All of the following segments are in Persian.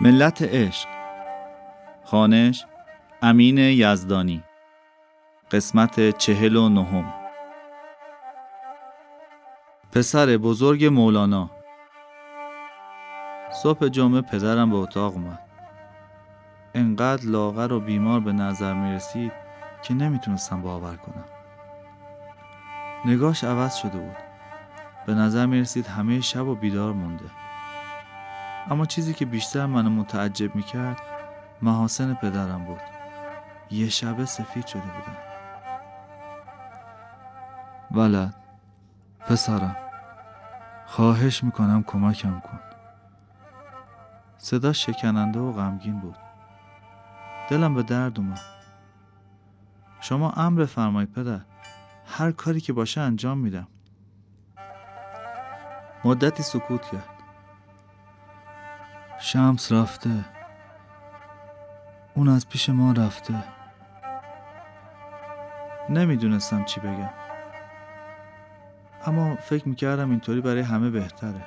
ملت عشق. خانش امین یزدانی. قسمت چهل و نهم. پسر بزرگ مولانا. صبح جمعه پدرم به اتاق اومد. انقدر لاغر و بیمار به نظر می رسید که نمی‌تونستم باور کنم. نگاش عوض شده بود. به نظر می رسید همه شب و بیدار مونده. اما چیزی که بیشتر منو متعجب می کرد محاسن پدرم بود. یه شبه سفید شده بودن ولد پسرم خواهش می‌کنم کمکم کن. صدا شکننده و غمگین بود. دلم به درد اومد. شما امر فرمایید پدر. هر کاری که باشه انجام میدم. مدتی سکوت کرد. شمس رفته. اون از پیش ما رفته. نمی‌دونستم چی بگم. اما فکر می‌کردم اینطوری برای همه بهتره.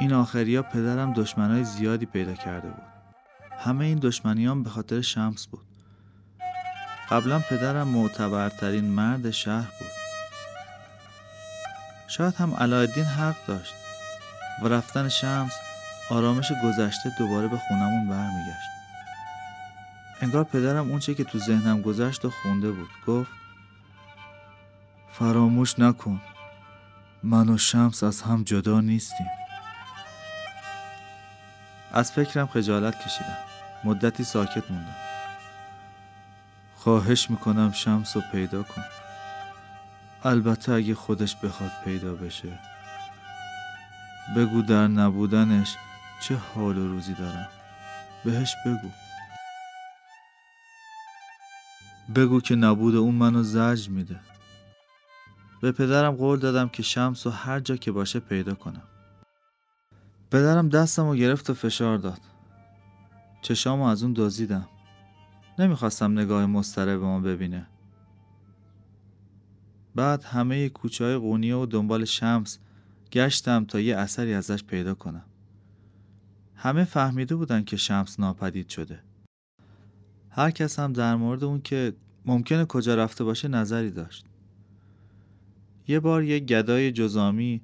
این آخریا پدرم دشمنای زیادی پیدا کرده بود. همه این دشمنیان به خاطر شمس بود. قبلا پدرم معتبرترین مرد شهر بود. شاید هم علایالدین حق داشت و رفتن شمس آرامش گذشته دوباره به خونمون برمیگشت. انگار پدرم اونچه که تو ذهنم گذشت و خونده بود. گفت فراموش نکن من و شمس از هم جدا نیستیم. از فکرم خجالت کشیدم. مدتی ساکت موندم. خواهش می‌کنم شمس رو پیدا کن. البته اگه خودش بخواد پیدا بشه بگو در نبودنش چه حال و روزی دارم؟ بهش بگو. بگو که نبود اون منو زجر میده. به پدرم قول دادم که شمس و هر جا که باشه پیدا کنم. پدرم دستم رو گرفت و فشار داد. چشامو از اون دزدیدم. نمی‌خواستم نگاه مستره به ما ببینه. بعد همه کوچه های قونیه و دنبال شمس گشتم تا یه اثری ازش پیدا کنم. همه فهمیده بودن که شمس ناپدید شده. هر کس هم در مورد اون که ممکنه کجا رفته باشه نظری داشت. یه بار یه گدای جزامی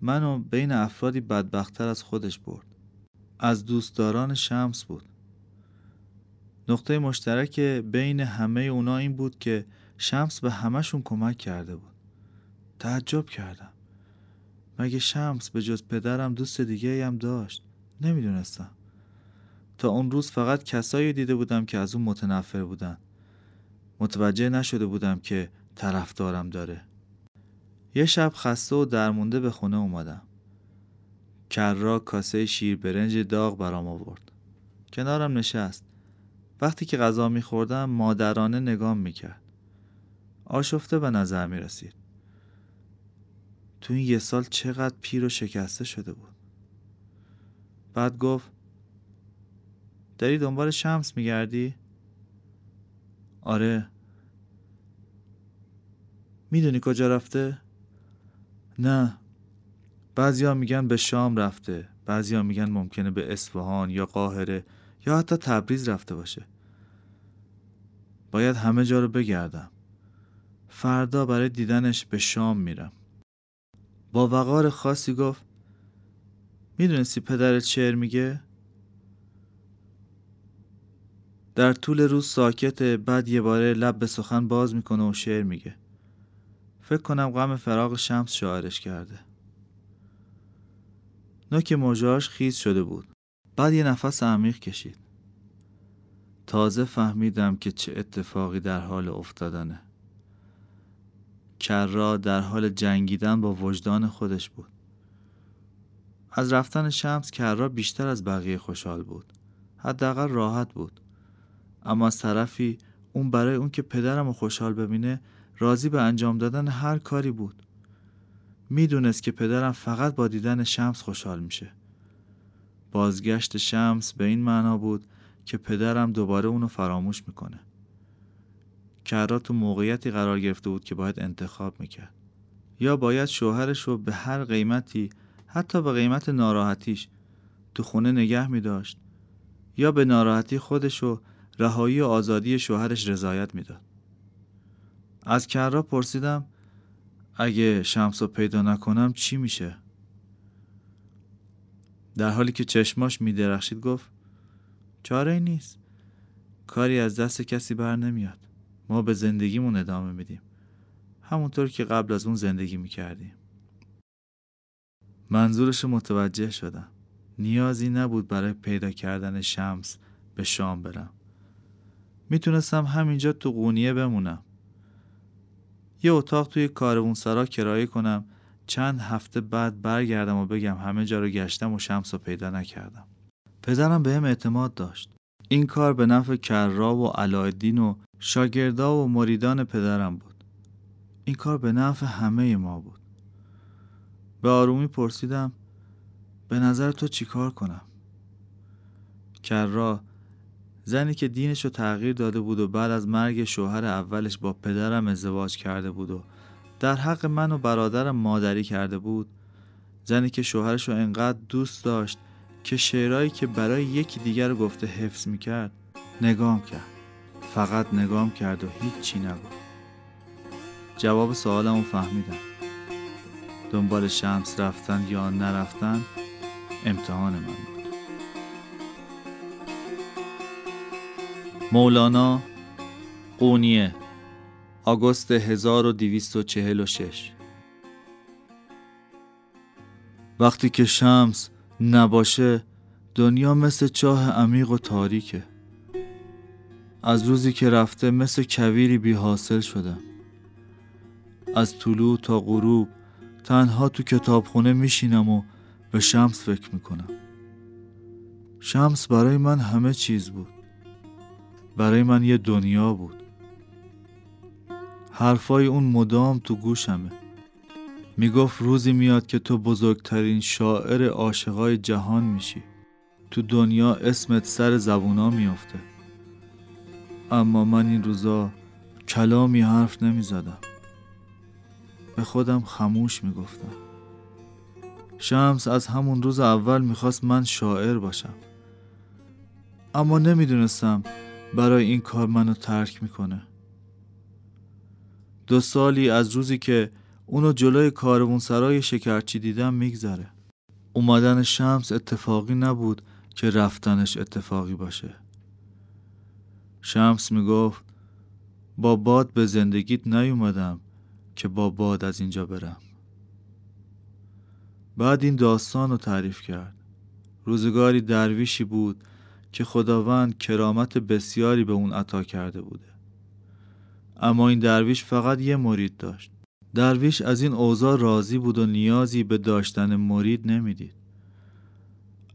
منو بین افرادی بدبختتر از خودش برد. از دوستداران شمس بود. نقطه مشترک بین همه اونا این بود که شمس به همشون کمک کرده بود. تعجب کردم. مگه شمس به جز پدرم دوست دیگه هم داشت؟ نمی‌دونستم. تا اون روز فقط کسایی دیده بودم که از اون متنفر بودن. متوجه نشده بودم که طرفدارم داره. یه شب خسته و درمونده به خونه اومدم. کرا کاسه شیر برنج داغ برام آورد. کنارم نشست. وقتی که غذا میخوردم مادرانه نگام می‌کرد. آشفته به نظر می‌رسید. تو این یه سال چقدر پیر و شکسته شده بود. بعد گفت داری دنبال شمس میگردی؟ آره. می‌دونی کجا رفته؟ نه. بعضیا میگن به شام رفته. بعضیا میگن ممکنه به اصفهان یا قاهره یا حتی تبریز رفته باشه. باید همه جا رو بگردم. فردا برای دیدنش به شام میرم. با وقار خاصی گفت می‌دونستی پدرت شعر میگه؟ در طول روز ساکت بعد یه باره لب به سخن باز می‌کنه و شعر میگه. فکر کنم غم فراغ شمس شاعرش کرده. نوک موجاش خیز شده بود. بعد یه نفس عمیق کشید. تازه فهمیدم که چه اتفاقی در حال افتادنه. کرا در حال جنگیدن با وجدان خودش بود. از رفتن شمس کرا بیشتر از بقیه خوشحال بود. حداقل راحت بود. اما از طرفی اون برای اون که پدرم رو خوشحال ببینه راضی به انجام دادن هر کاری بود. می‌دونست که پدرم فقط با دیدن شمس خوشحال میشه. بازگشت شمس به این معنا بود که پدرم دوباره اونو فراموش می‌کنه. کرا تو موقعیتی قرار گرفته بود که باید انتخاب می‌کرد. یا باید شوهرش رو به هر قیمتی حتی به قیمت ناراحتیش تو خونه نگه می داشت. یا به ناراحتی خودش و رهایی و آزادی شوهرش رضایت می‌داد. از کرا پرسیدم اگه شمس رو پیدا نکنم چی میشه؟ در حالی که چشماش میدرخشید گفت چاره ای نیست. کاری از دست کسی بر نمیاد. ما به زندگیمون ادامه میدیم. همونطور که قبل از اون زندگی می‌کردیم. منظورش متوجه شدم. نیازی نبود برای پیدا کردن شمس به شام برم. می‌تونستم همینجا تو قونیه بمونم. یه اتاق توی سرا کرایه کنم. چند هفته بعد برگردم و بگم همه جا رو گشتم و شمس رو پیدا نکردم. پدرم بهم اعتماد داشت. این کار به نفع کرا و علایالدین و شاگردا و مریدان پدرم بود. این کار به نفع همه ما بود. به آرومی پرسیدم به نظر تو چیکار کنم؟ کرا زنی که دینش رو تغییر داده بود و بعد از مرگ شوهر اولش با پدرم ازدواج کرده بود و در حق من و برادرم مادری کرده بود زنی که شوهرش رو انقدر دوست داشت که شعرهایی که برای یکی دیگر گفته حفظ می‌کرد نگام کرد. فقط نگام کرد و هیچ چی نگفت. جواب سوالمو فهمیدم. دنبال شمس رفتن یا نرفتن امتحان من بود. مولانا قونیه آگوست 1246 وقتی که شمس نباشه دنیا مثل چاه عمیق و تاریکه. از روزی که رفته مثل کویری بی حاصل شدم از طلوع تا غروب تنها تو کتابخونه میشینم و به شمس فکر می‌کنم. شمس برای من همه چیز بود. برای من یه دنیا بود. حرفای اون مدام تو گوشمه. می‌گفت روزی میاد که تو بزرگترین شاعر عاشقای جهان میشی. تو دنیا اسمت سر زبونا میافته. اما من این روزا کلامی حرف نمی‌زدم. به خودم خموش می‌گفتم. شمس از همون روز اول می‌خواست من شاعر باشم. اما نمی‌دونستم برای این کار منو ترک می‌کنه. دو سالی از روزی که اونو جلوی سرای شکرچی دیدم میگذره. اومدن شمس اتفاقی نبود که رفتنش اتفاقی باشه. شمس می‌گفت با باد به زندگیت نیومدم. که با باد از اینجا برم. بعد این داستان رو تعریف کرد. روزگاری درویشی بود که خداوند کرامت بسیاری به اون عطا کرده بوده. اما این درویش فقط یه مرید داشت. درویش از این اوضاع راضی بود و نیازی به داشتن مرید نمی‌دید.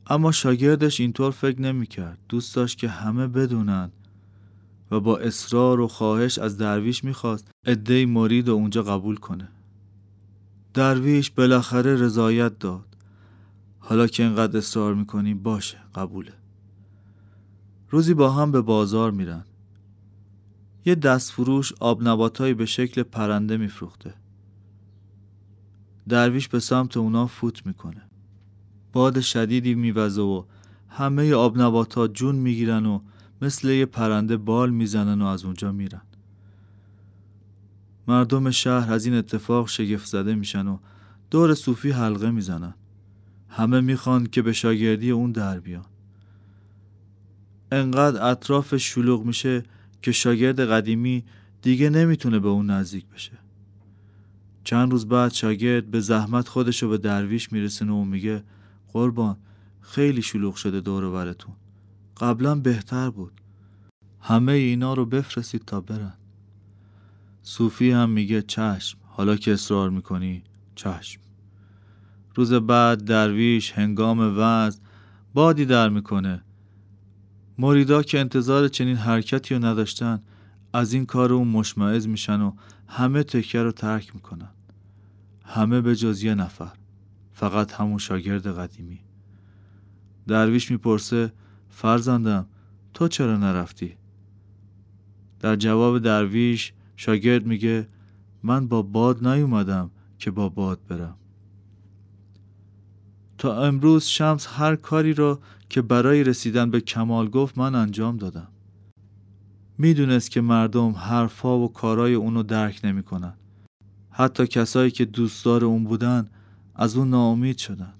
اما شاگردش اینطور فکر نمی‌کرد. دوست داشت که همه بدونن و با اصرار و خواهش از درویش می‌خواست عده مرید و اونجا قبول کنه. درویش بالاخره رضایت داد. حالا که اینقدر اصرار می‌کنی باشه قبوله. روزی با هم به بازار میرن. یه دست فروش آب نباتایی به شکل پرنده میفروخته. درویش به سمت اونا فوت می‌کنه. باد شدیدی میوزه و همه آب نبات جون می‌گیرن و مثل یه پرنده بال می‌زنن و از اونجا میرن. مردم شهر از این اتفاق شگفت زده میشن و دور صوفی حلقه می‌زنن. همه می‌خوان که به شاگردی اون در بیان. انقدر اطراف شلوغ میشه که شاگرد قدیمی دیگه نمی‌تونه به اون نزدیک بشه. چند روز بعد شاگرد به زحمت خودشو به درویش میرسونه و میگه قربان خیلی شلوغ شده دور ورتون. قبلا بهتر بود. همه اینا رو بفرستید تا برن. صوفی هم میگه چشم حالا که اصرار می‌کنی چشم. روز بعد درویش هنگام وزن بادی در می‌کنه. مریدا که انتظار چنین حرکتی رو نداشتن از این کار اون مشمعز میشن و همه تکه رو ترک می‌کنن. همه به جز یه نفر فقط همون شاگرد قدیمی. درویش می‌پرسه فرزندم تو چرا نرفتی؟ در جواب درویش شاگرد میگه من با باد نیومدم که با باد برم تا امروز شمس هر کاری را که برای رسیدن به کمال گفت من انجام دادم می‌دونست که مردم حرفا و کارای اونو درک نمی‌کنن. حتی کسایی که دوستدار اون بودن از اون ناامید شدن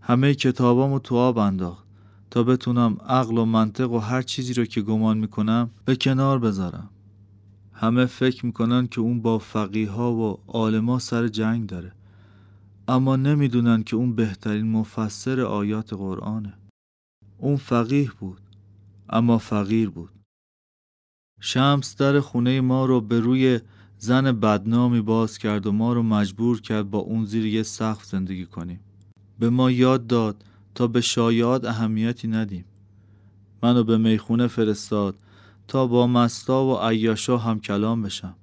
همه کتابامو تو آب انداخت تا بتونم عقل و منطق و هر چیزی رو که گمان می‌کنم به کنار بذارم. همه فکر می‌کنن که اون با فقیه و عالما سر جنگ داره. اما نمی‌دونن که اون بهترین مفسر آیات قرآنه. اون فقیه بود اما فقیر بود. شمس در خونه ما رو به روی زن بدنامی باز کرد و ما رو مجبور کرد با اون زیر یه سقف زندگی کنیم. به ما یاد داد تا به شایعات اهمیتی ندیم منو به می‌خونه فرستاد تا با مستا و عیاشا هم کلام بشم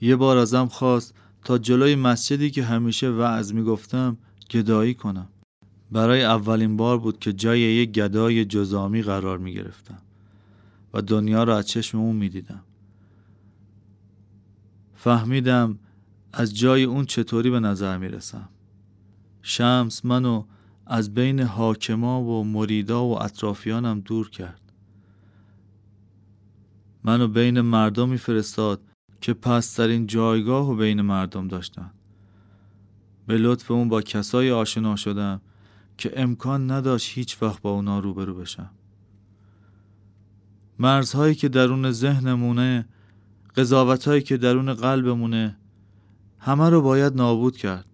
یه بار ازم خواست تا جلوی مسجدی که همیشه وعظ می‌گفتم گدایی کنم برای اولین بار بود که جای یک گدای جزامی قرار می گرفتم و دنیا را از چشم اون می دیدم. فهمیدم از جای اون چطوری به نظر می رسم. شمس منو از بین حاکما و مریدا و اطرافیانم دور کرد. منو بین مردمی فرستاد که پسترین جایگاه و بین مردم داشتن. به لطف اون با کسای آشنا شدم که امکان نداشت هیچ وقت با اونا روبرو بشم مرزهایی که درون ذهنمونه قضاوتهایی که درون قلبمونه همه رو باید نابود کرد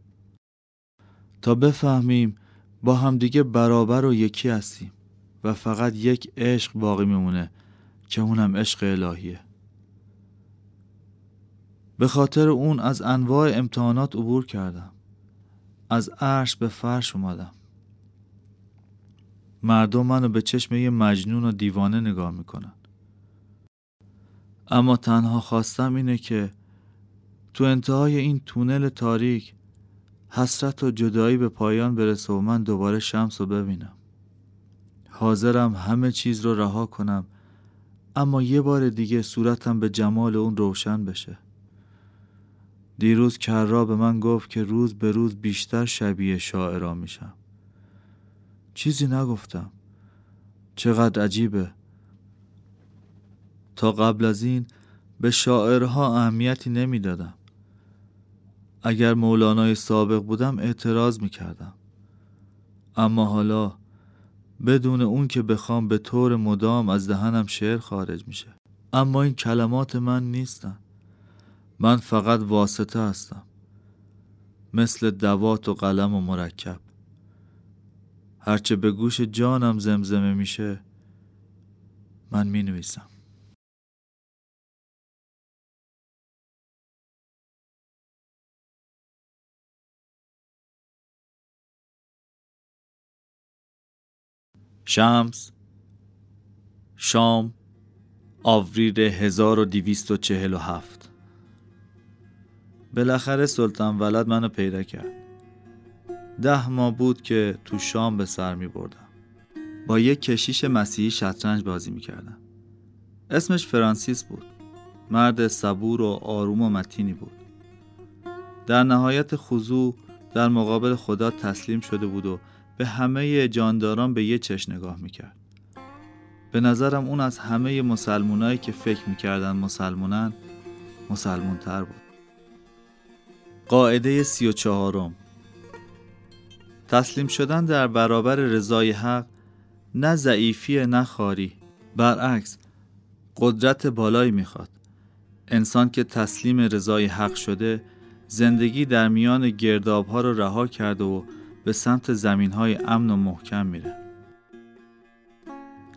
تا بفهمیم با همدیگه برابر و یکی هستیم و فقط یک عشق باقی میمونه که اونم عشق الهیه. به خاطر اون از انواع امتحانات عبور کردم. از عرش به فرش اومدم. مردم منو به چشم یه مجنون و دیوانه نگاه می‌کنن. اما تنها خواستم اینه که تو انتهای این تونل تاریک حسرت و جدایی به پایان برسه و من دوباره شمس رو ببینم. حاضرم همه چیز رو رها کنم اما یه بار دیگه صورتم به جمال اون روشن بشه. دیروز کرا به من گفت که روز به روز بیشتر شبیه شاعرا میشم. چیزی نگفتم. چقدر عجیبه. تا قبل از این به شاعرها اهمیتی نمی‌دادم. اگر مولانای سابق بودم اعتراض می‌کردم. اما حالا بدون اون که بخوام به طور مدام از دهنم شعر خارج میشه. اما این کلمات من نیستن. من فقط واسطه هستم. مثل دوات و قلم و مرکب. هرچه به گوش جانم زمزمه میشه من می نویسم شمس شام آوریل 1247 بالاخره سلطان ولد منو پیدا کرد ده ماه بود که تو شام به سر می بردم. با یک کشیش مسیحی شطرنج بازی می کردم. اسمش فرانسیس بود. مرد صبور و آروم و متینی بود. در نهایت خضوع در مقابل خدا تسلیم شده بود و به همه جانداران به یه چش نگاه می‌کرد. به نظرم اون از همه مسلمونایی که فکر می‌کردن مسلمونن مسلمونتر بود. قاعده سی و چهارم تسلیم شدن در برابر رضای حق نه ضعیفی نه خاری برعکس قدرت بالایی می‌خواد انسان که تسلیم رضای حق شده زندگی در میان گرداب ها رو رها کرده و به سمت زمین های امن و محکم میره.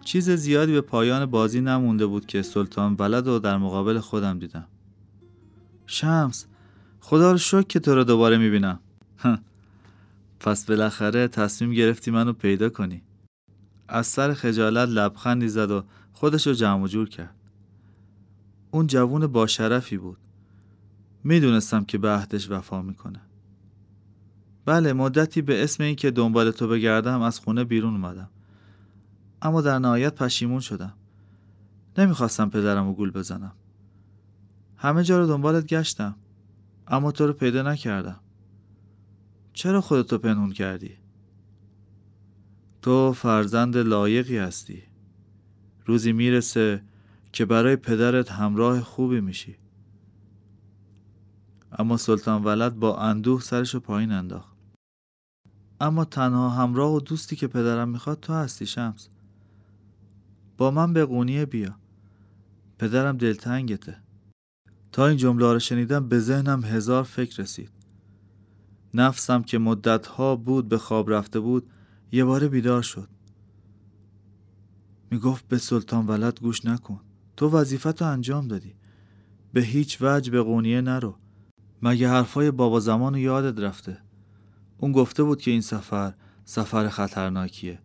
چیز زیادی به پایان بازی نمونده بود که سلطان ولد رو در مقابل خودم دیدم. شمس خدا رو شکر که تو رو دوباره می‌بینم. پس بالاخره تصمیم گرفتی منو پیدا کنی. از سر خجالت لبخندی زد و خودشو جمع جور کرد. اون جوون با شرفی بود. می‌دونستم که به عهدش وفا می‌کنه. بله مدتی به اسم این که دنبال تو بگردم از خونه بیرون اومدم. اما در نهایت پشیمون شدم. نمی‌خواستم پدرم و گول بزنم. همه جا رو دنبالت گشتم اما تو رو پیدا نکردم. چرا خودتو پنهون کردی؟ تو فرزند لایقی هستی. روزی می‌رسه که برای پدرت همراه خوبی میشی. اما سلطان ولد با اندوه سرشو پایین انداخت. اما تنها همراه و دوستی که پدرم می‌خواد تو هستی شمس. با من به قونیه بیا. پدرم دلتنگته. تا این جمله رو شنیدم به ذهنم هزار فکر رسید. نفسم که مدتها بود به خواب رفته بود یه بار بیدار شد. می‌گفت به سلطان ولد گوش نکن. تو وظیفت انجام دادی. به هیچ وجه به قونیه نرو. مگه حرفای بابا زمان یادت رفته؟ اون گفته بود که این سفر سفر خطرناکیه.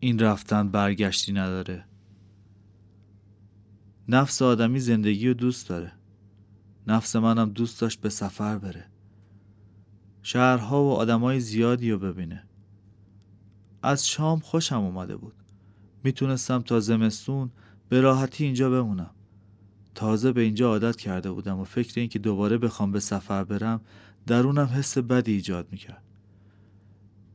این رفتن برگشتی نداره. نفس آدمی زندگی رو دوست داره. نفس منم دوست داشت به سفر بره. شهرها و آدمای زیادی رو ببینه. از شام خوشم اومده بود. می‌تونستم تا زمستون به راحتی اینجا بمونم. تازه به اینجا عادت کرده بودم و فکر اینکه دوباره بخوام به سفر برم درونم حس بدی ایجاد می‌کرد.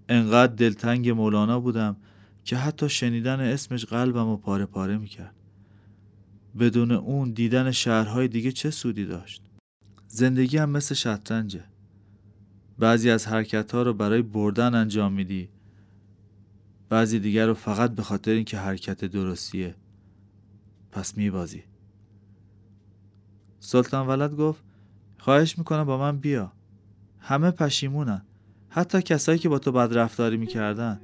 انقدر دلتنگ مولانا بودم که حتی شنیدن اسمش قلبم و پاره پاره می‌کرد. بدون اون دیدن شهرهای دیگه چه سودی داشت؟ زندگی هم مثل شطرنجه. بعضی از حرکت ها رو برای بردن انجام میدی. بعضی دیگر رو فقط به خاطر اینکه حرکت درستیه. پس میبازی. سلطان ولد گفت خواهش می‌کنم با من بیا. همه پشیمونن. حتی کسایی که با تو بد رفتاری می‌کردن.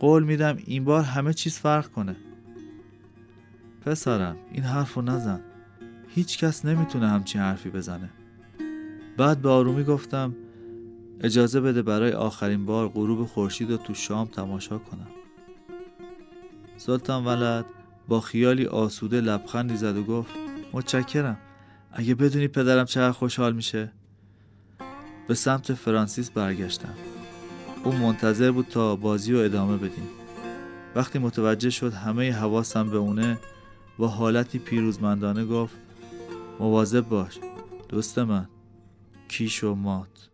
قول میدم این بار همه چیز فرق کنه. پسرم این حرف رو نزن. هیچ کس نمی‌تونه همچین حرفی بزنه. بعد به آرومی گفتم اجازه بده برای آخرین بار غروب خورشید رو تو شام تماشا کنم. سلطان ولد با خیالی آسوده لبخندی زد و گفت متشکرم. اگه بدونی پدرم چقدر خوشحال میشه. به سمت فرانسیس برگشتم. او منتظر بود تا بازی رو ادامه بدیم. وقتی متوجه شد همه حواسم به اونه با حالتی پیروزمندانه گفت مواظب باش دوست من کیش و مات.